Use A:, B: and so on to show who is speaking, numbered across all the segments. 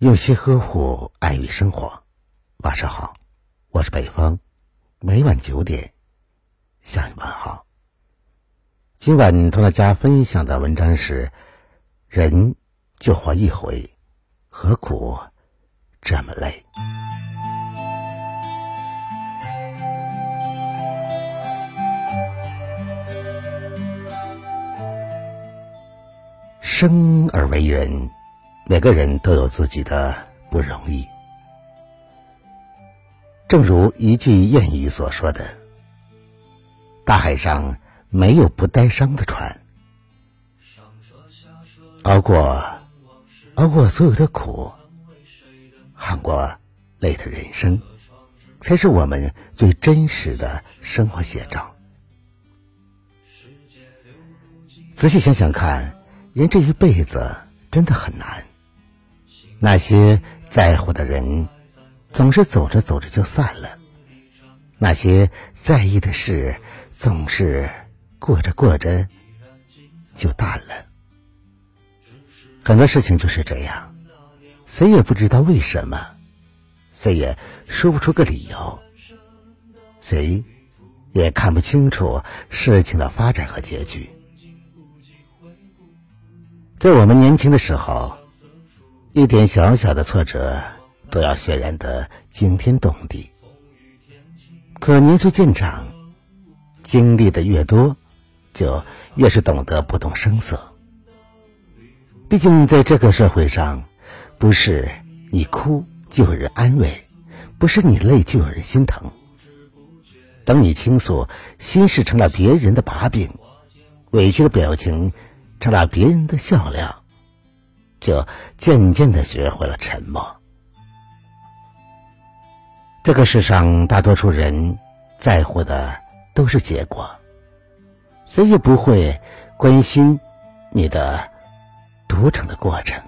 A: 用心呵护，爱与生活。晚上好，我是北方，每晚九点向你问好。今晚同大家分享的文章是：人就活一回，何苦这么累？生而为人。每个人都有自己的不容易，正如一句谚语所说的：“大海上没有不带伤的船。”熬过，熬过所有的苦，喊过累的人生，才是我们最真实的生活写照。仔细想想看，人这一辈子真的很难。那些在乎的人，总是走着走着就散了；那些在意的事，总是过着过着就淡了。很多事情就是这样，谁也不知道为什么，谁也说不出个理由，谁也看不清楚事情的发展和结局。在我们年轻的时候。一点小小的挫折都要渲染得惊天动地，可年岁渐长，经历的越多，就越是懂得不动声色。毕竟在这个社会上，不是你哭就有人安慰，不是你累就有人心疼。等你倾诉心事成了别人的把柄，委屈的表情成了别人的笑料。就渐渐的学会了沉默。这个世上大多数人在乎的都是结果，谁也不会关心你的独成的过程。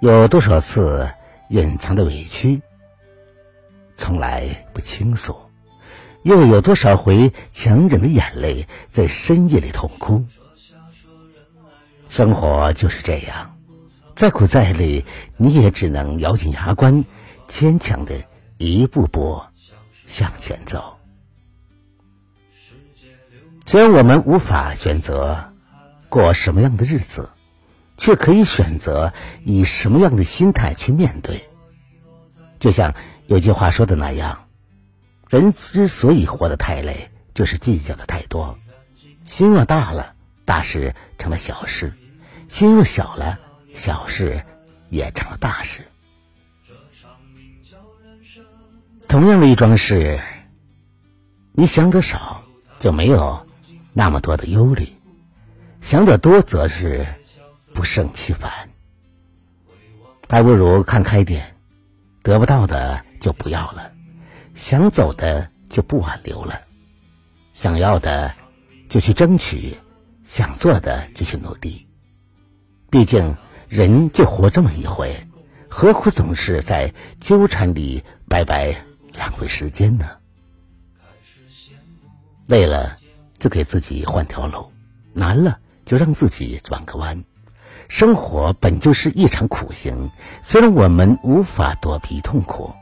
A: 有多少次隐藏的委屈，从来不倾诉；又有多少回强忍的眼泪，在深夜里痛哭。生活就是这样，再苦再累，你也只能咬紧牙关，坚强的一步步向前走。虽然我们无法选择过什么样的日子，却可以选择以什么样的心态去面对。就像有句话说的那样，人之所以活得太累，就是计较的太多，心若大了，大事成了小事。心若小了，小事也成了大事。同样的一桩事，你想得少，就没有那么多的忧虑；想得多，则是不胜其烦。还不如看开点，得不到的就不要了，想走的就不挽留了，想要的就去争取，想做的就去努力。毕竟，人就活这么一回，何苦总是在纠缠里白白浪费时间呢？累了就给自己换条路，难了就让自己转个弯。生活本就是一场苦行，虽然我们无法躲避痛苦，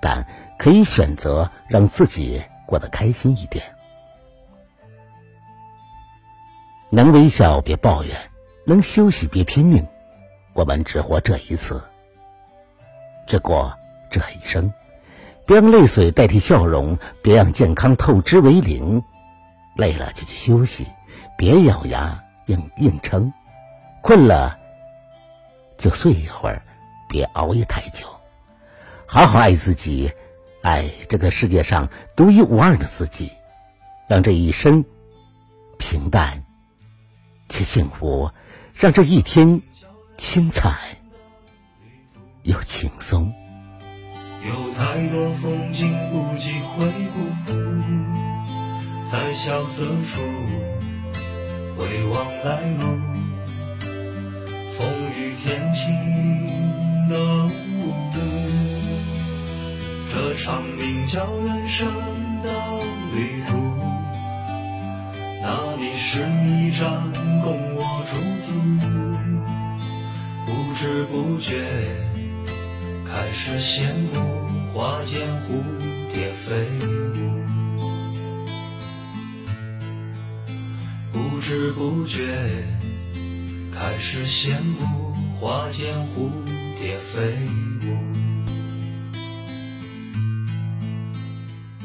A: 但可以选择让自己过得开心一点。能微笑别抱怨。能休息别拼命，我们只活这一次，只过这一生，别让泪水代替笑容，别让健康透支为零。累了就去休息，别咬牙硬硬撑；困了就睡一会儿，别熬夜太久。好好爱自己，爱这个世界上独一无二的自己，让这一生平淡且幸福。让这一天精彩又轻松。
B: 有太多风景不及回顾，在萧瑟处回望来路。风雨天晴的雾，这场名叫人生的旅途。那里是一盏供我驻足，不知知不觉开始羡慕花间蝴蝶飞舞，不知不觉开始羡慕花间蝴蝶飞舞。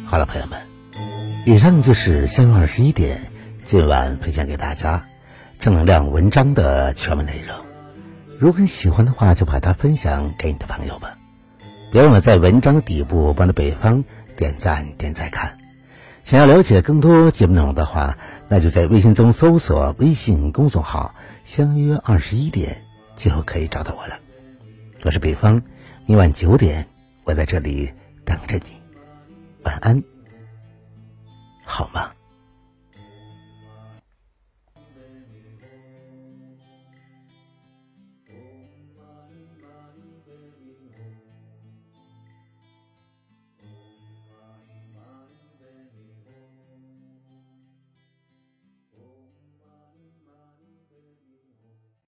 A: 好了，朋友们，以上就是相约二十一点今晚分享给大家正能量文章的全文内容。如果你喜欢的话，就把它分享给你的朋友们。别忘了在文章的底部帮着北方点赞、点赞看。想要了解更多节目内容的话，那就在微信中搜索微信公众号“相约二十一点”就可以找到我了。我是北方，明晚九点我在这里等着你。晚安，好吗？